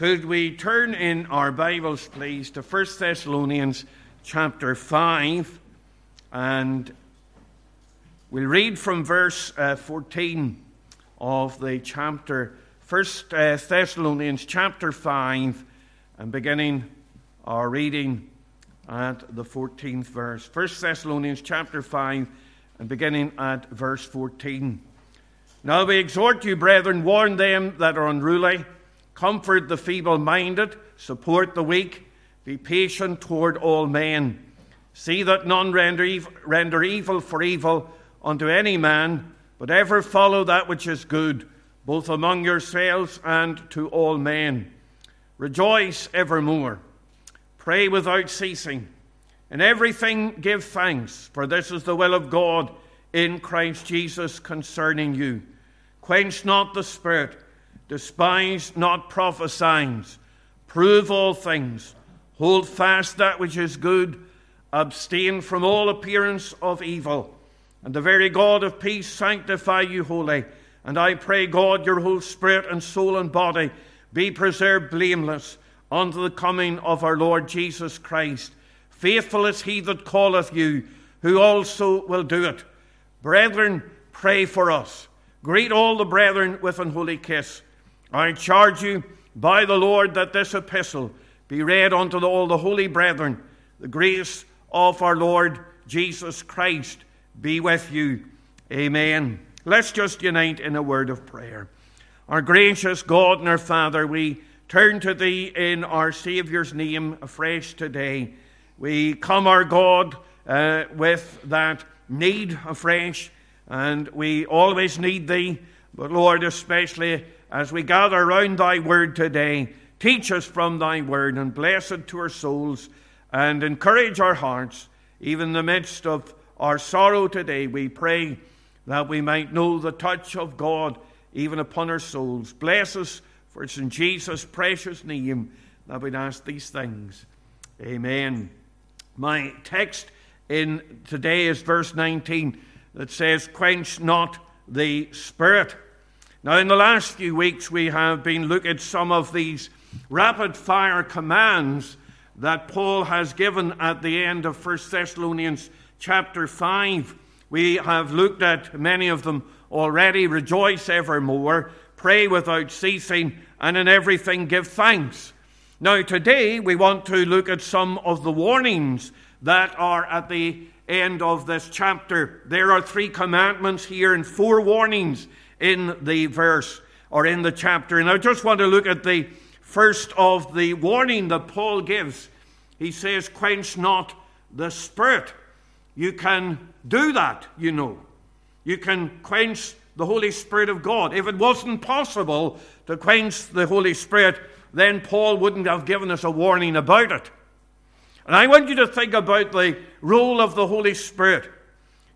Could we turn in our Bibles, please, to 1 Thessalonians chapter 5, and we'll read from verse uh, 14 of the chapter, 1 uh, Thessalonians chapter 5, and beginning our reading at the 14th verse. 1 Thessalonians chapter 5, and beginning at verse 14. Now we exhort you, brethren, warn them that are unruly, comfort the feeble minded, support the weak, be patient toward all men. See that none render, ev- render evil for evil unto any man, but ever follow that which is good, both among yourselves and to all men. Rejoice evermore. Pray without ceasing. In everything give thanks, for this is the will of God in Christ Jesus concerning you. Quench not the spirit, despise not prophesying, prove all things, hold fast that which is good, abstain from all appearance of evil. And the very God of peace sanctify you wholly. And I pray, God, your whole spirit and soul and body be preserved blameless unto the coming of our Lord Jesus Christ. Faithful is he that calleth you, who also will do it. Brethren, pray for us. Greet all the brethren with an holy kiss. I charge you by the Lord that this epistle be read unto all the holy brethren. The grace of our Lord Jesus Christ be with you. Amen. Let's just unite in a word of prayer. Our gracious God and our Father, we turn to Thee in our Saviour's name afresh today. We come, our God, uh, with that need afresh, and we always need Thee. But Lord, especially as we gather around Thy Word today, teach us from Thy Word and bless it to our souls and encourage our hearts, even in the midst of our sorrow today. We pray that we might know the touch of God even upon our souls. Bless us, for it's in Jesus' precious name that we ask these things. Amen. My text in today is verse 19 that says, Quench not the spirit. Now, in the last few weeks, we have been looking at some of these rapid fire commands that Paul has given at the end of 1 Thessalonians chapter 5. We have looked at many of them already. Rejoice evermore, pray without ceasing, and in everything give thanks. Now, today we want to look at some of the warnings that are at the end of this chapter. There are three commandments here and four warnings in the verse or in the chapter. And I just want to look at the first of the warning that Paul gives. He says, Quench not the spirit. You can do that, you know. You can quench the Holy Spirit of God. If it wasn't possible to quench the Holy Spirit, then Paul wouldn't have given us a warning about it. And I want you to think about the role of the Holy Spirit.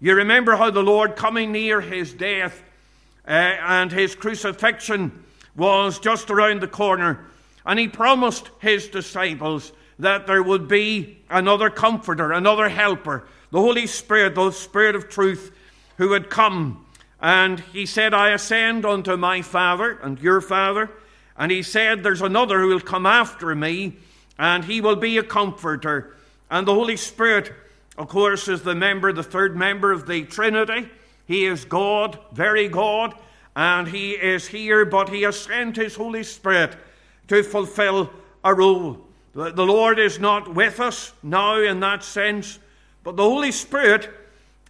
You remember how the Lord, coming near his death uh, and his crucifixion, was just around the corner, and he promised his disciples that there would be another comforter, another helper, the Holy Spirit, the Spirit of truth, who had come. And he said, I ascend unto my Father and your Father. And he said, There's another who will come after me, and he will be a comforter. And the Holy Spirit, of course, is the member, the third member of the Trinity. He is God, very God, and he is here, but he has sent his Holy Spirit to fulfill a role. The Lord is not with us now in that sense, but the Holy Spirit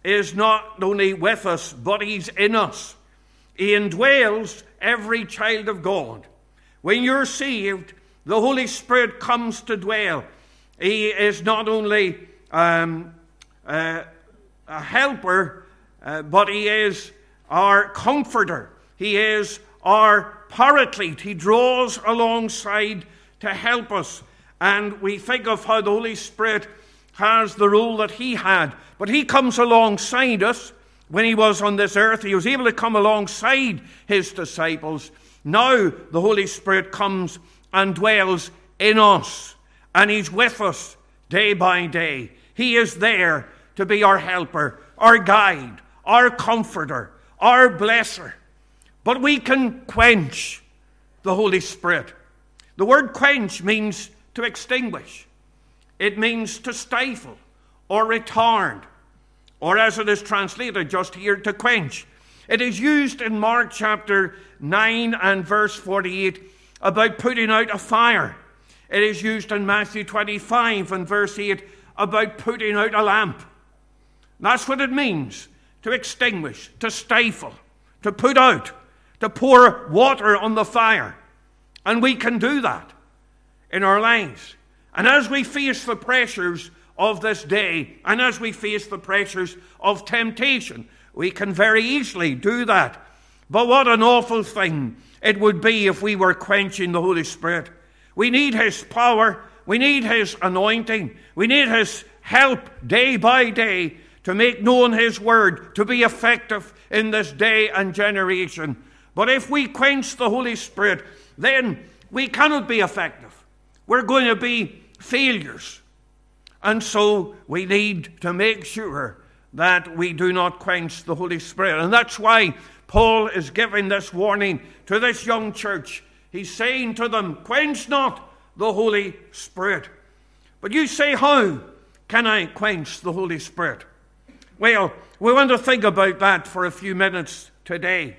is not only with us, but He's in us. He indwells every child of God. When you're saved, the Holy Spirit comes to dwell. He is not only um, uh, a helper, uh, but He is our comforter. He is our paraclete. He draws alongside to help us. And we think of how the Holy Spirit has the role that he had. But he comes alongside us. When he was on this earth, he was able to come alongside his disciples. Now the Holy Spirit comes and dwells in us, and he's with us day by day. He is there to be our helper, our guide, our comforter, our blesser. But we can quench the Holy Spirit. The word quench means to extinguish, it means to stifle or retard, or as it is translated just here, to quench. It is used in Mark chapter 9 and verse 48 about putting out a fire. It is used in Matthew 25 and verse 8 about putting out a lamp. That's what it means to extinguish, to stifle, to put out, to pour water on the fire. And we can do that in our lives. And as we face the pressures of this day, and as we face the pressures of temptation, we can very easily do that. But what an awful thing it would be if we were quenching the Holy Spirit. We need His power, we need His anointing, we need His help day by day to make known His word, to be effective in this day and generation. But if we quench the Holy Spirit, then we cannot be effective. We're going to be failures. And so we need to make sure that we do not quench the Holy Spirit. And that's why Paul is giving this warning to this young church. He's saying to them, Quench not the Holy Spirit. But you say, How can I quench the Holy Spirit? Well, we want to think about that for a few minutes today.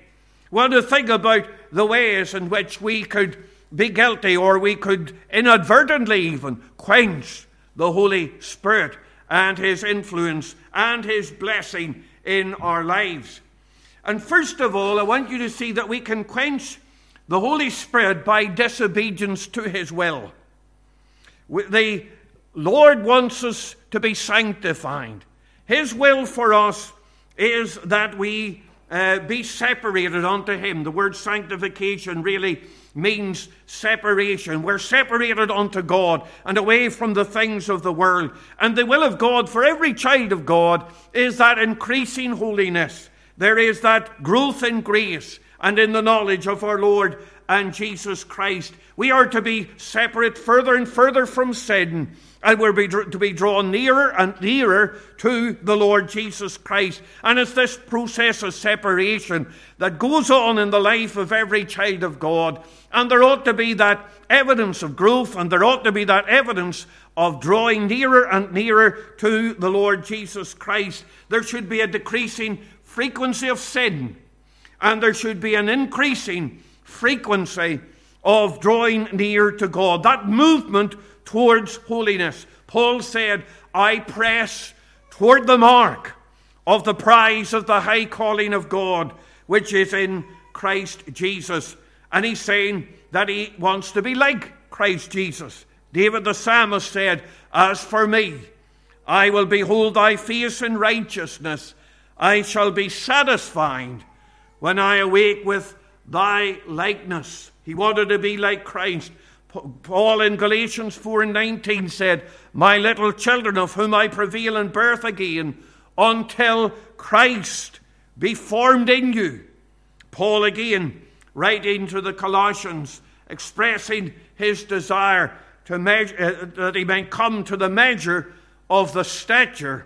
We want to think about the ways in which we could be guilty or we could inadvertently even quench the Holy Spirit and His influence and His blessing in our lives. And first of all, I want you to see that we can quench the Holy Spirit by disobedience to His will. The Lord wants us to be sanctified. His will for us is that we uh, be separated unto Him. The word sanctification really means separation. We're separated unto God and away from the things of the world. And the will of God for every child of God is that increasing holiness. There is that growth in grace and in the knowledge of our Lord and Jesus Christ. We are to be separate further and further from sin and we're to be drawn nearer and nearer to the Lord Jesus Christ. And it's this process of separation that goes on in the life of every child of God. And there ought to be that evidence of growth, and there ought to be that evidence of drawing nearer and nearer to the Lord Jesus Christ. There should be a decreasing frequency of sin, and there should be an increasing frequency of drawing near to God. That movement towards holiness. Paul said, I press toward the mark of the prize of the high calling of God, which is in Christ Jesus. And he's saying that he wants to be like Christ Jesus. David the psalmist said, As for me, I will behold thy face in righteousness. I shall be satisfied when I awake with thy likeness. He wanted to be like Christ. Paul in Galatians 4 and 19 said, My little children, of whom I prevail in birth again, until Christ be formed in you. Paul again, writing to the Colossians, expressing his desire to measure, uh, that he may come to the measure of the stature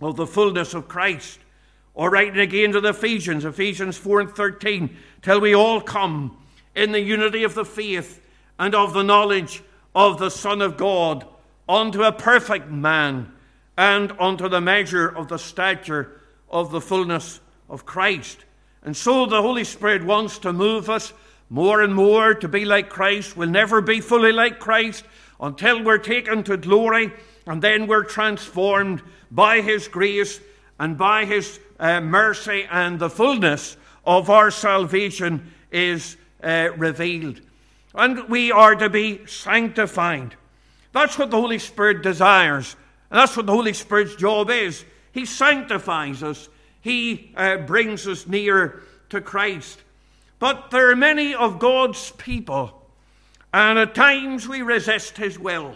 of the fullness of Christ. Or writing again to the Ephesians, Ephesians 4 and 13, till we all come in the unity of the faith and of the knowledge of the Son of God unto a perfect man and unto the measure of the stature of the fullness of Christ. And so the Holy Spirit wants to move us more and more to be like Christ. We'll never be fully like Christ until we're taken to glory and then we're transformed by His grace and by His uh, mercy and the fullness of our salvation is uh, revealed and we are to be sanctified. That's what the Holy Spirit desires, and that's what the Holy Spirit's job is. He sanctifies us, He uh, brings us near to Christ. But there are many of God's people, and at times we resist His will.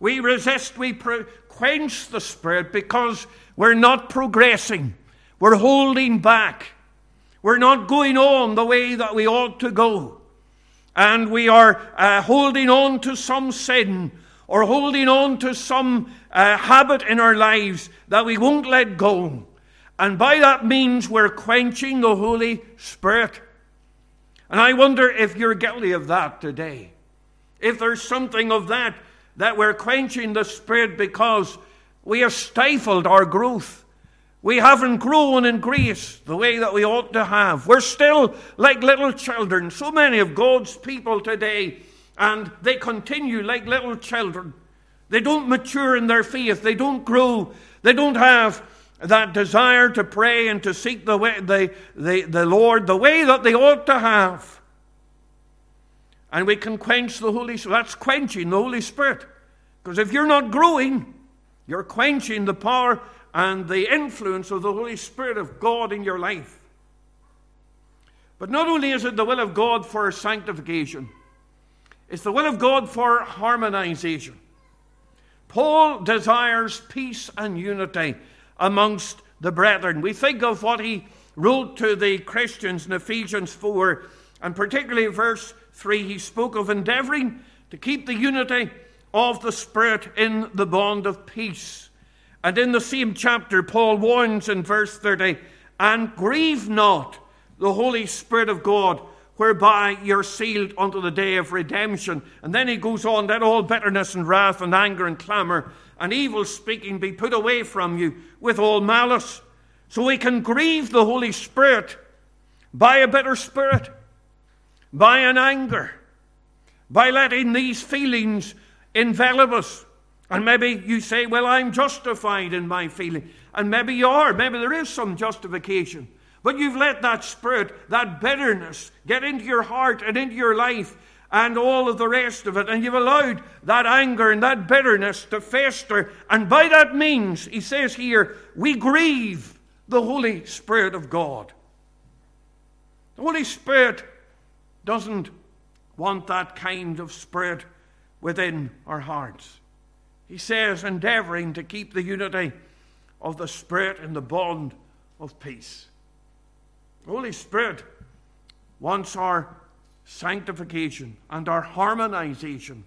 We resist, we pro- quench the Spirit because we're not progressing. We're holding back. We're not going on the way that we ought to go and we are uh, holding on to some sin or holding on to some uh, habit in our lives that we won't let go. And by that means, we're quenching the Holy Spirit. And I wonder if you're guilty of that today. if there's something of that, that we're quenching the Spirit because we have stifled our growth. We haven't grown in grace the way that we ought to have. We're still like little children. So many of God's people today, and they continue like little children. They don't mature in their faith. They don't grow. They don't have that desire to pray and to seek the, way, the, the, the Lord the way that they ought to have. And we can quench the Holy Spirit. That's quenching the Holy Spirit. Because if you're not growing, you're quenching the power and the influence of the Holy Spirit of God in your life. But not only is it the will of God for sanctification, it's the will of God for harmonization. Paul desires peace and unity amongst the brethren. We think of what he wrote to the Christians in Ephesians 4, and particularly verse 3, he spoke of endeavoring to keep the unity of the Spirit in the bond of peace. And in the same chapter, Paul warns in verse 30 and grieve not the Holy Spirit of God, whereby you're sealed unto the day of redemption. And then he goes on, let all bitterness and wrath and anger and clamour and evil speaking be put away from you with all malice. So we can grieve the Holy Spirit by a bitter spirit, by an anger, by letting these feelings envelop us. And maybe you say, Well, I'm justified in my feeling. And maybe you are. Maybe there is some justification. But you've let that spirit, that bitterness, get into your heart and into your life and all of the rest of it. And you've allowed that anger and that bitterness to fester. And by that means, he says here, we grieve the Holy Spirit of God. The Holy Spirit doesn't want that kind of spirit within our hearts. He says, endeavoring to keep the unity of the Spirit in the bond of peace. The Holy Spirit wants our sanctification and our harmonization.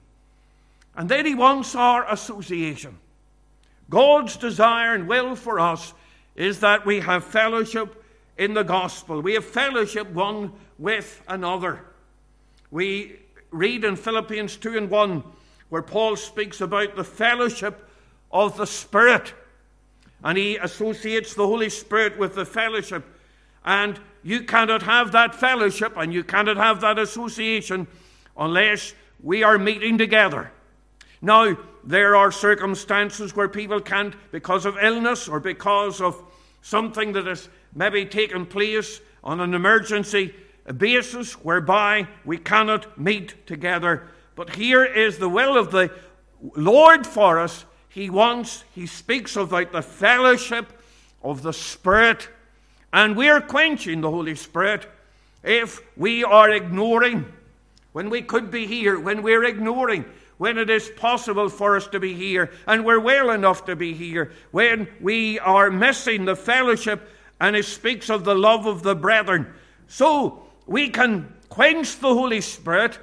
And then he wants our association. God's desire and will for us is that we have fellowship in the gospel. We have fellowship one with another. We read in Philippians 2 and 1 where Paul speaks about the fellowship of the Spirit. And he associates the Holy Spirit with the fellowship. And you cannot have that fellowship and you cannot have that association unless we are meeting together. Now, there are circumstances where people can't, because of illness or because of something that has maybe taken place on an emergency basis, whereby we cannot meet together. But here is the will of the Lord for us. He wants, he speaks about the fellowship of the Spirit and we're quenching the Holy Spirit if we are ignoring when we could be here, when we're ignoring, when it is possible for us to be here, and we're well enough to be here, when we are missing the fellowship, and it speaks of the love of the brethren. So we can quench the Holy Spirit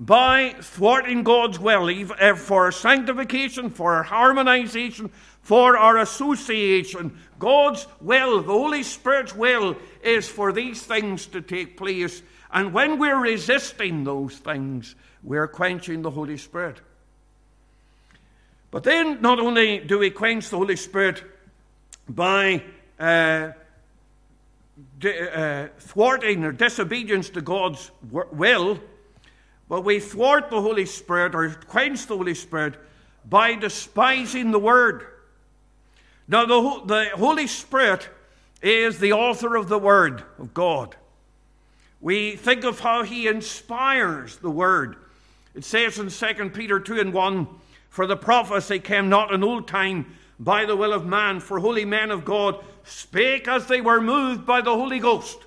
by thwarting God's will eh, for sanctification, for harmonization, for our association. God's will, the Holy Spirit's will, is for these things to take place. And when we're resisting those things, we're quenching the Holy Spirit. But then, not only do we quench the Holy Spirit by uh, di- uh, thwarting or disobedience to God's will, but we thwart the Holy Spirit or quench the Holy Spirit by despising the Word. Now, the, the Holy Spirit is the author of the Word of God. We think of how He inspires the Word. It says in 2 Peter 2 and 1 For the prophecy came not in old time by the will of man, for holy men of God spake as they were moved by the Holy Ghost.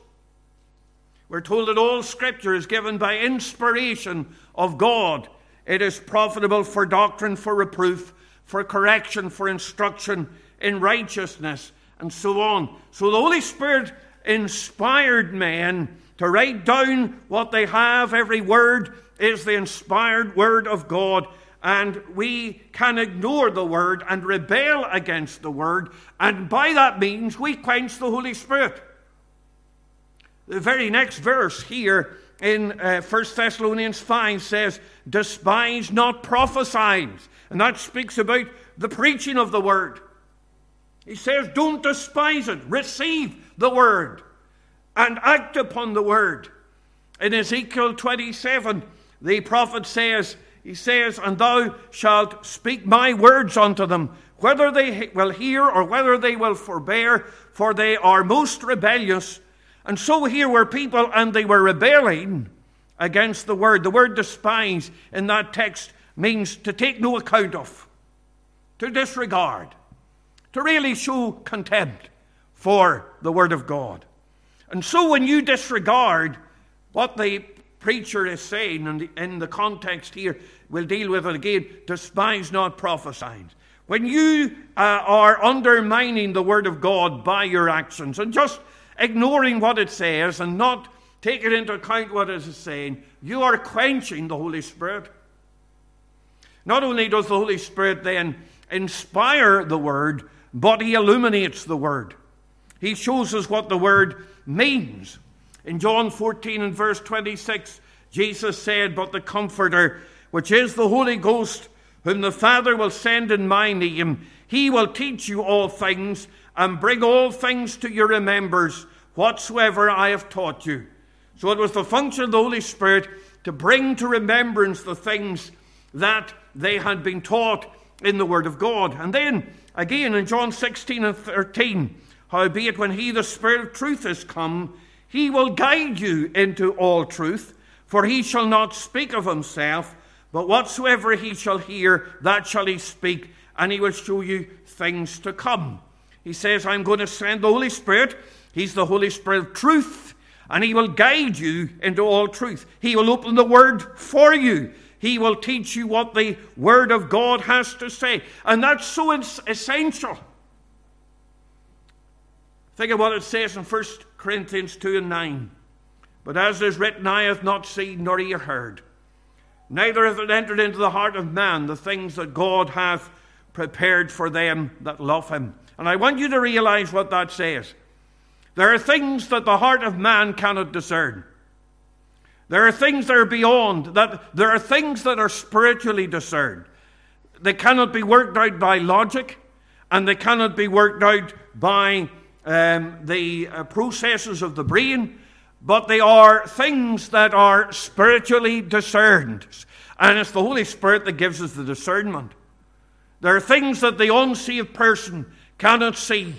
We're told that all Scripture is given by inspiration of God. It is profitable for doctrine, for reproof, for correction, for instruction in righteousness, and so on. So the Holy Spirit inspired men to write down what they have. Every word is the inspired word of God. And we can ignore the word and rebel against the word, and by that means we quench the Holy Spirit. The very next verse here in uh, 1 Thessalonians 5 says, Despise not prophesying. And that speaks about the preaching of the word. He says, Don't despise it. Receive the word and act upon the word. In Ezekiel 27, the prophet says, He says, And thou shalt speak my words unto them, whether they will hear or whether they will forbear, for they are most rebellious. And so here were people, and they were rebelling against the word. The word despise in that text means to take no account of, to disregard, to really show contempt for the word of God. And so when you disregard what the preacher is saying, and in the context here, we'll deal with it again despise not prophesying. When you uh, are undermining the word of God by your actions and just ignoring what it says and not taking into account what it is saying, you are quenching the Holy Spirit. Not only does the Holy Spirit then inspire the word, but he illuminates the word. He shows us what the word means. In John 14 and verse 26, Jesus said, But the Comforter, which is the Holy Ghost, whom the Father will send in my name, he will teach you all things and bring all things to your remembrance whatsoever I have taught you. So it was the function of the Holy Spirit to bring to remembrance the things that they had been taught in the Word of God. And then again in John 16 and 13, howbeit when he, the Spirit of truth, is come, he will guide you into all truth, for he shall not speak of himself, but whatsoever he shall hear, that shall he speak, and he will show you things to come. He says, I'm going to send the Holy Spirit. He's the Holy Spirit of truth, and he will guide you into all truth. He will open the word for you. He will teach you what the Word of God has to say. And that's so essential. Think of what it says in 1 Corinthians 2 and 9. But as is written, eye have not seen nor ear heard, neither hath it entered into the heart of man the things that God hath prepared for them that love him. And I want you to realize what that says. There are things that the heart of man cannot discern. There are things that are beyond, that there are things that are spiritually discerned. They cannot be worked out by logic, and they cannot be worked out by um, the uh, processes of the brain, but they are things that are spiritually discerned. And it's the Holy Spirit that gives us the discernment. There are things that the unsaved person cannot see,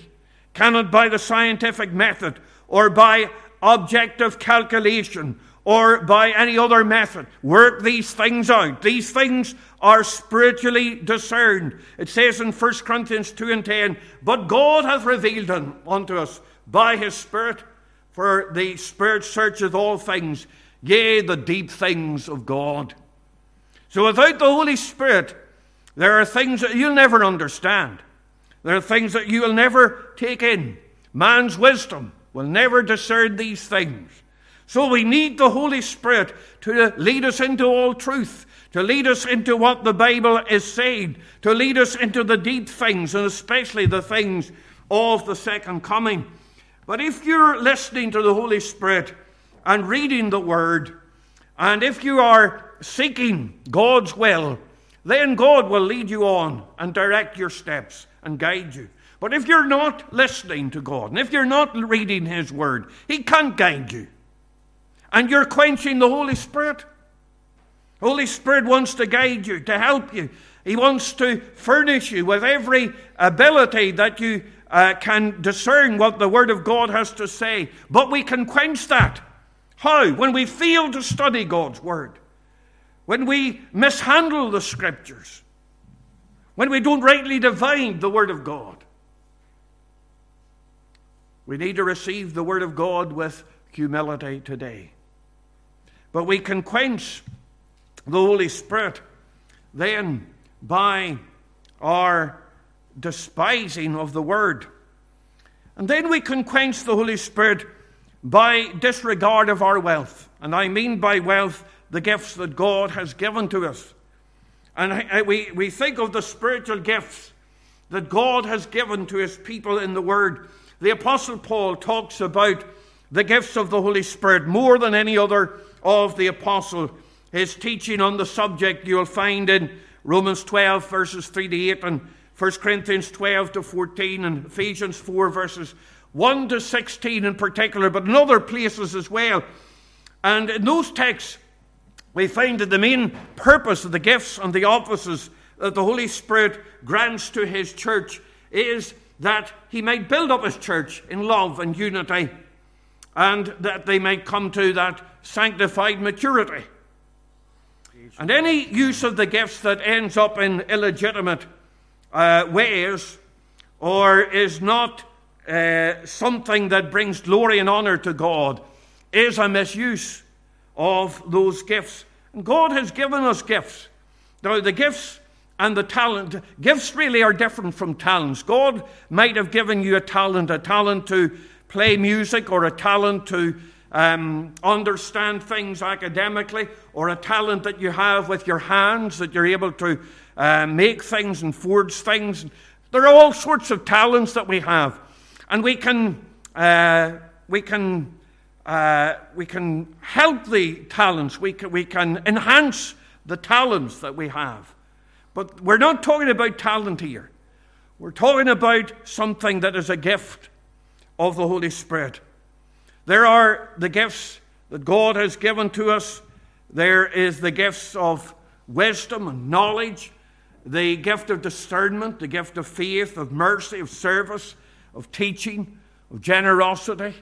cannot by the scientific method or by objective calculation or by any other method work these things out. These things are spiritually discerned. It says in 1 Corinthians 2 and 10, But God hath revealed them unto us by his Spirit, for the Spirit searcheth all things, yea, the deep things of God. So without the Holy Spirit, there are things that you'll never understand. There are things that you will never take in. Man's wisdom will never discern these things. So we need the Holy Spirit to lead us into all truth, to lead us into what the Bible is saying, to lead us into the deep things, and especially the things of the second coming. But if you're listening to the Holy Spirit and reading the Word, and if you are seeking God's will, then God will lead you on and direct your steps and guide you. But if you're not listening to God, and if you're not reading His Word, He can't guide you and you're quenching the Holy Spirit. Holy Spirit wants to guide you, to help you. He wants to furnish you with every ability that you uh, can discern what the Word of God has to say. But we can quench that. How? When we fail to study God's Word, when we mishandle the Scriptures, when we don't rightly divine the Word of God. We need to receive the Word of God with humility today. But we can quench the Holy Spirit then by our despising of the Word. And then we can quench the Holy Spirit by disregard of our wealth. And I mean by wealth the gifts that God has given to us. And we, we think of the spiritual gifts that God has given to his people in the Word. The Apostle Paul talks about the gifts of the Holy Spirit more than any other of the apostle. His teaching on the subject you'll find in Romans 12, verses 3 to 8, and 1 Corinthians 12 to 14, and Ephesians 4, verses 1 to 16 in particular, but in other places as well. And in those texts, we find that the main purpose of the gifts and the offices that the Holy Spirit grants to His church is that He might build up His church in love and unity, and that they might come to that sanctified maturity. And any use of the gifts that ends up in illegitimate uh, ways or is not uh, something that brings glory and honor to God is a misuse of those gifts. And God has given us gifts. Now, the gifts and the talent, gifts really are different from talents. God might have given you a talent, a talent to play music or a talent to um, understand things academically, or a talent that you have with your hands that you're able to uh, make things and forge things. There are all sorts of talents that we have, and we can uh, we can uh, we can help the talents. We can, we can enhance the talents that we have, but we're not talking about talent here. We're talking about something that is a gift of the Holy Spirit. There are the gifts that God has given to us. There is the gifts of wisdom and knowledge, the gift of discernment, the gift of faith, of mercy, of service, of teaching, of generosity.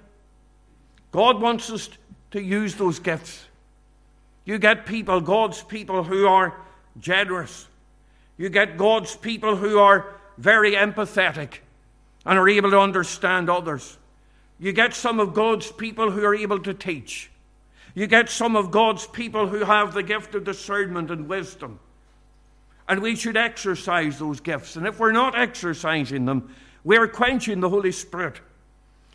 God wants us to use those gifts. You get people, God's people, who are generous. You get God's people who are very empathetic and are able to understand others. You get some of God's people who are able to teach. You get some of God's people who have the gift of discernment and wisdom. And we should exercise those gifts. And if we're not exercising them, we're quenching the Holy Spirit.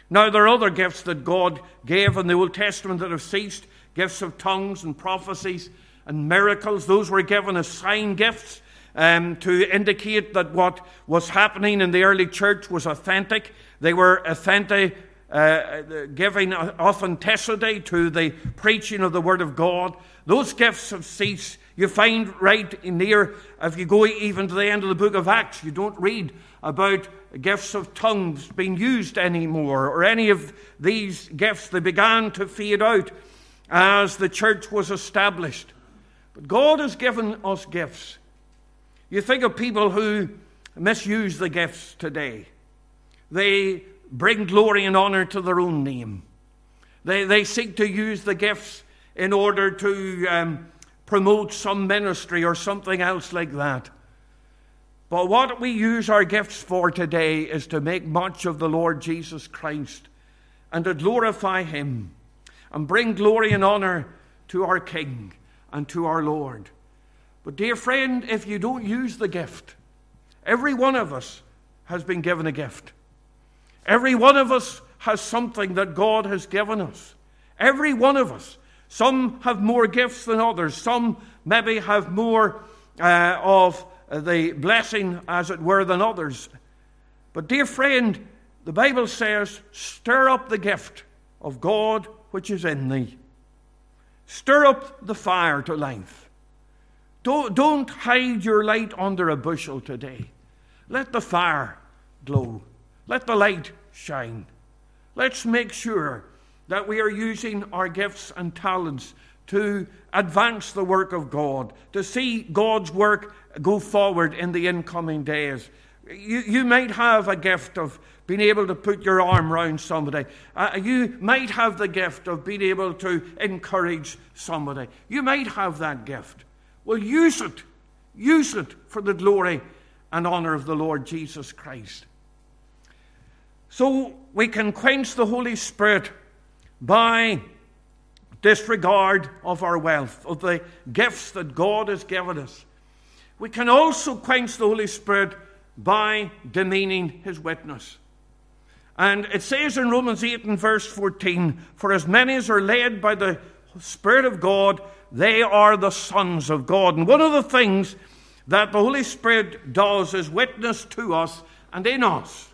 Now, there are other gifts that God gave in the Old Testament that have ceased gifts of tongues and prophecies and miracles. Those were given as sign gifts um, to indicate that what was happening in the early church was authentic. They were authentic uh, giving authenticity to the preaching of the Word of God. Those gifts have ceased. You find right near, if you go even to the end of the book of Acts, you don't read about gifts of tongues being used anymore or any of these gifts. They began to fade out as the church was established. But God has given us gifts. You think of people who misuse the gifts today. They bring glory and honor to their own name. They, they seek to use the gifts in order to um, promote some ministry or something else like that. But what we use our gifts for today is to make much of the Lord Jesus Christ and to glorify Him and bring glory and honor to our King and to our Lord. But, dear friend, if you don't use the gift, every one of us has been given a gift. Every one of us has something that God has given us. Every one of us. Some have more gifts than others. Some maybe have more uh, of the blessing, as it were, than others. But, dear friend, the Bible says, stir up the gift of God which is in thee. Stir up the fire to life. Don't, don't hide your light under a bushel today. Let the fire glow. Let the light shine. Let's make sure that we are using our gifts and talents to advance the work of God, to see God's work go forward in the incoming days. You, you might have a gift of being able to put your arm around somebody. Uh, you might have the gift of being able to encourage somebody. You might have that gift. Well, use it. Use it for the glory and honor of the Lord Jesus Christ. So we can quench the Holy Spirit by disregard of our wealth, of the gifts that God has given us. We can also quench the Holy Spirit by demeaning his witness. And it says in Romans 8 and verse 14 For as many as are led by the Spirit of God, they are the sons of God. And one of the things that the Holy Spirit does is witness to us and in us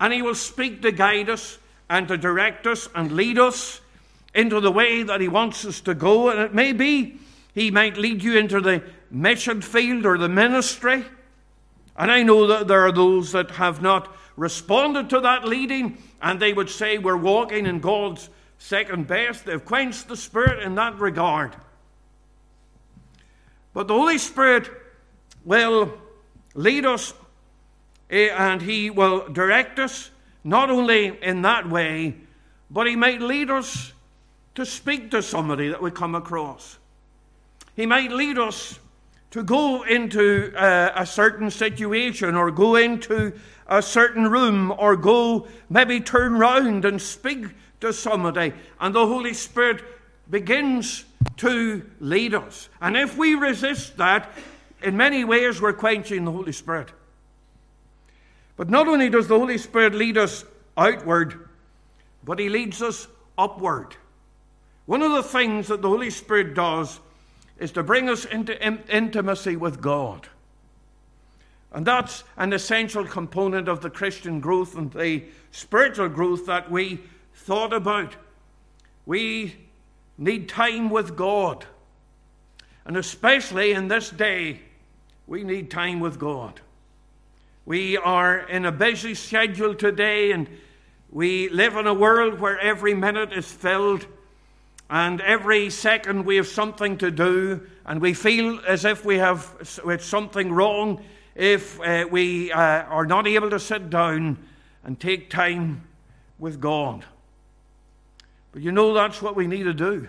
and He will speak to guide us and to direct us and lead us into the way that He wants us to go. And it may be He might lead you into the mission field or the ministry. And I know that there are those that have not responded to that leading, and they would say, We're walking in God's second best. They've quenched the Spirit in that regard. But the Holy Spirit will lead us eh, and He will direct us, not only in that way, but He might lead us to speak to somebody that we come across. He might lead us to go into a certain situation or go into a certain room or go maybe turn round and speak to somebody, and the Holy Spirit begins to lead us. And if we resist that, in many ways we're quenching the Holy Spirit. But not only does the Holy Spirit lead us outward, but He leads us upward. One of the things that the Holy Spirit does is to bring us into intimacy with God. And that's an essential component of the Christian growth and the spiritual growth that we thought about. We need time with God. And especially in this day, we need time with God. We are in a busy schedule today, and we live in a world where every minute is filled, and every second we have something to do, and we feel as if we have something wrong if uh, we uh, are not able to sit down and take time with God. But you know that's what we need to do.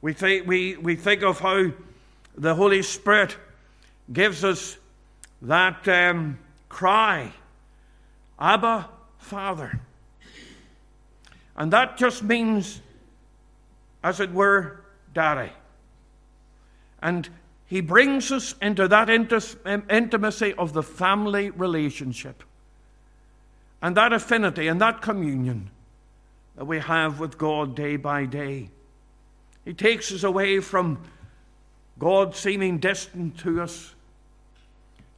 We think, we, we think of how the Holy Spirit gives us that um, cry, Abba, Father. And that just means, as it were, Daddy. And he brings us into that intimacy of the family relationship and that affinity and that communion that we have with God day by day. He takes us away from God seeming distant to us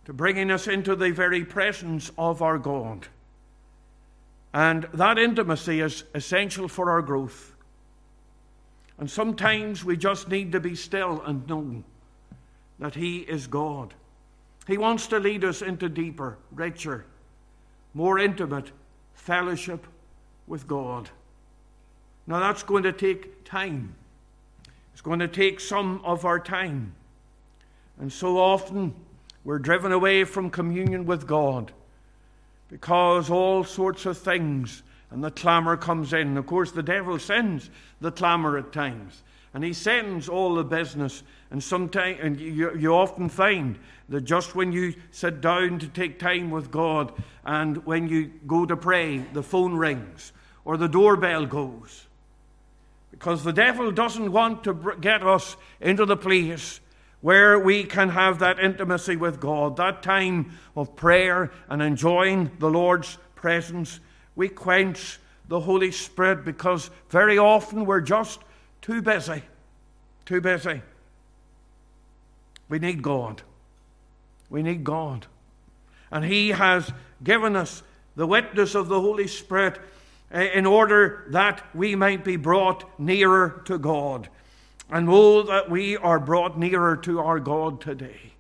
to bringing us into the very presence of our God. And that intimacy is essential for our growth. And sometimes we just need to be still and know that He is God. He wants to lead us into deeper, richer, more intimate fellowship with God. Now, that's going to take time. It's going to take some of our time. And so often we're driven away from communion with God because all sorts of things and the clamor comes in. Of course, the devil sends the clamor at times, and he sends all the business. And sometimes, and you, you often find that just when you sit down to take time with God, and when you go to pray, the phone rings or the doorbell goes because the devil doesn't want to get us into the place where we can have that intimacy with God, that time of prayer and enjoying the Lord's presence. We quench the Holy Spirit because very often we're just too busy. Too busy. We need God. We need God. And He has given us the witness of the Holy Spirit Eh, in order that we might be brought nearer to God. And oh, that we are brought nearer to our God today.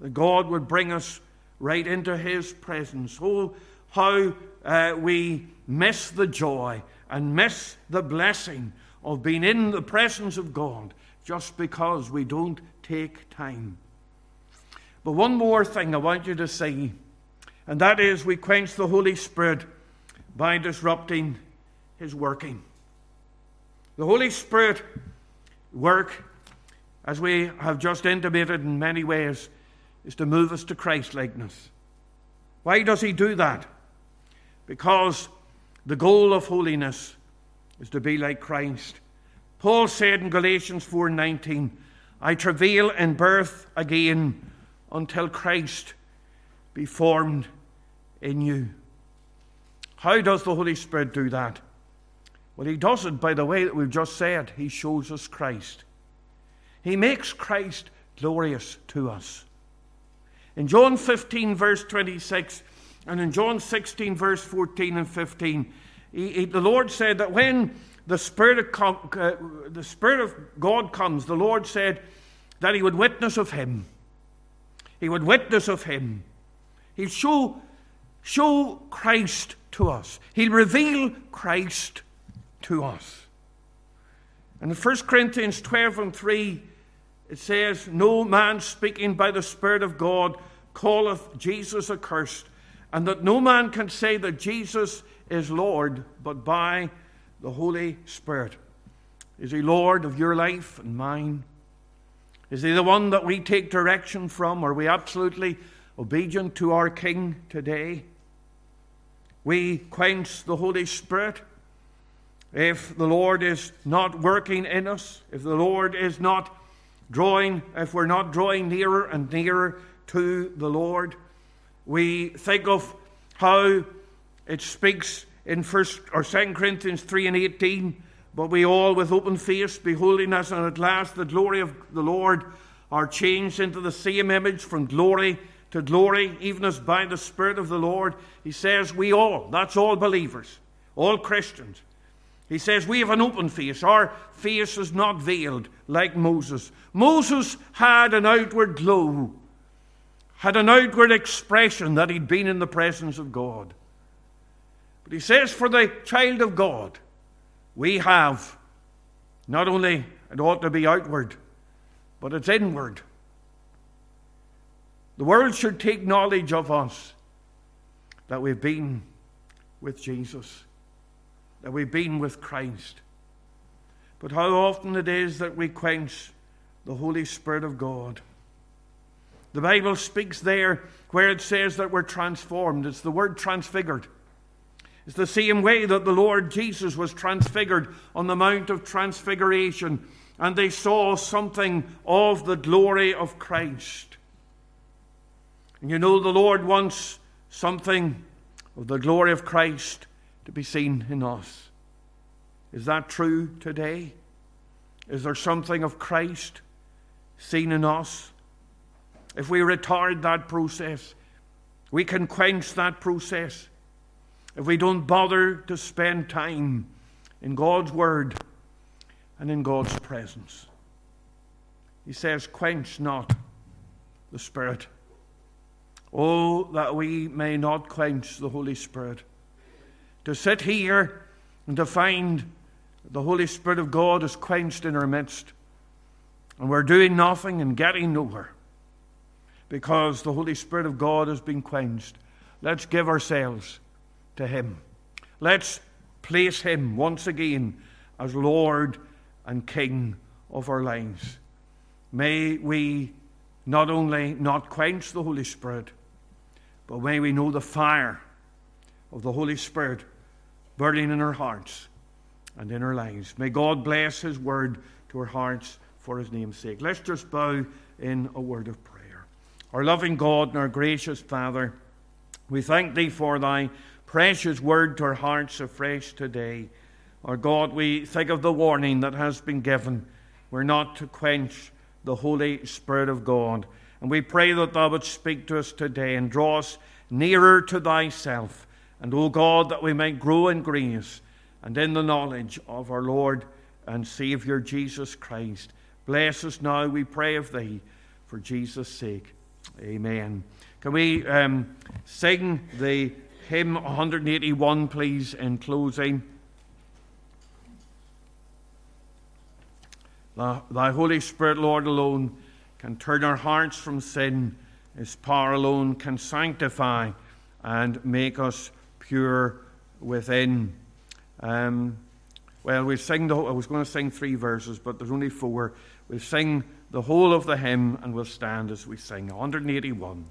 That God would bring us right into His presence. Oh, how uh, we miss the joy and miss the blessing of being in the presence of God just because we don't take time. But one more thing I want you to see, and that is we quench the Holy Spirit by disrupting his working. The Holy Spirit work, as we have just intimated in many ways, is to move us to Christ likeness. Why does he do that? Because the goal of holiness is to be like Christ. Paul said in Galatians 4:19, I travail in birth again until Christ be formed in you. How does the Holy Spirit do that? Well, He does it by the way that we've just said. He shows us Christ. He makes Christ glorious to us. In John 15, verse 26, and in John 16, verse 14 and 15, he, he, the Lord said that when the Spirit of, uh, the Spirit of God comes, the Lord said that He would witness of Him. He would witness of Him. He'd show, show Christ to us. He'll reveal Christ to us. And in 1 Corinthians 12 and 3, it says, No man speaking by the Spirit of God calleth Jesus accursed, and that no man can say that Jesus is Lord but by the Holy Spirit. Is He Lord of your life and mine? Is He the one that we take direction from? Are we absolutely obedient to our King today? We quench the Holy Spirit. If the Lord is not working in us, if the Lord is not drawing, if we're not drawing nearer and nearer to the Lord, we think of how it speaks in first or second Corinthians three and eighteen, but we all with open face, beholding us and at last the glory of the Lord, are changed into the same image from glory to glory, even as by the Spirit of the Lord. He says, We all, that's all believers, all Christians. He says, We have an open face. Our face is not veiled like Moses. Moses had an outward glow, had an outward expression that he'd been in the presence of God. But he says, For the child of God, we have not only it ought to be outward, but it's inward. The world should take knowledge of us that we've been with Jesus, that we've been with Christ. But how often it is that we quench the Holy Spirit of God. The Bible speaks there where it says that we're transformed. It's the word transfigured. It's the same way that the Lord Jesus was transfigured on the Mount of Transfiguration, and they saw something of the glory of Christ. And you know, the Lord wants something of the glory of Christ to be seen in us. Is that true today? Is there something of Christ seen in us? If we retard that process, we can quench that process. If we don't bother to spend time in God's Word and in God's presence. He says, Quench not the Spirit. Oh, that we may not quench the Holy Spirit. To sit here and to find the Holy Spirit of God is quenched in our midst, and we're doing nothing and getting nowhere because the Holy Spirit of God has been quenched. Let's give ourselves to Him. Let's place Him once again as Lord and King of our lives. May we not only not quench the Holy Spirit, but may we know the fire of the Holy Spirit burning in our hearts and in our lives. May God bless His word to our hearts for His name's sake. Let's just bow in a word of prayer. Our loving God and our gracious Father, we thank Thee for Thy precious word to our hearts afresh today. Our God, we think of the warning that has been given. We're not to quench the Holy Spirit of God. And we pray that Thou would speak to us today and draw us nearer to Thyself. And, O God, that we might grow in grace and in the knowledge of our Lord and Saviour Jesus Christ. Bless us now, we pray of Thee, for Jesus' sake. Amen. Can we um, sing the hymn 181, please, in closing? Thy Holy Spirit, Lord, alone can turn our hearts from sin. His power alone can sanctify and make us pure within. Um, well, we sing the. I was going to sing three verses, but there's only four. We'll sing the whole of the hymn, and we'll stand as we sing 181.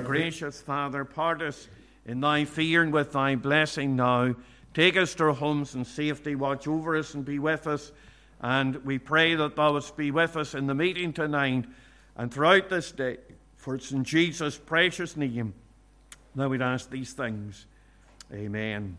Gracious Father, part us in thy fear and with thy blessing now. Take us to our homes in safety, watch over us and be with us. And we pray that thou wouldst be with us in the meeting tonight and throughout this day. For it's in Jesus' precious name that we'd ask these things. Amen.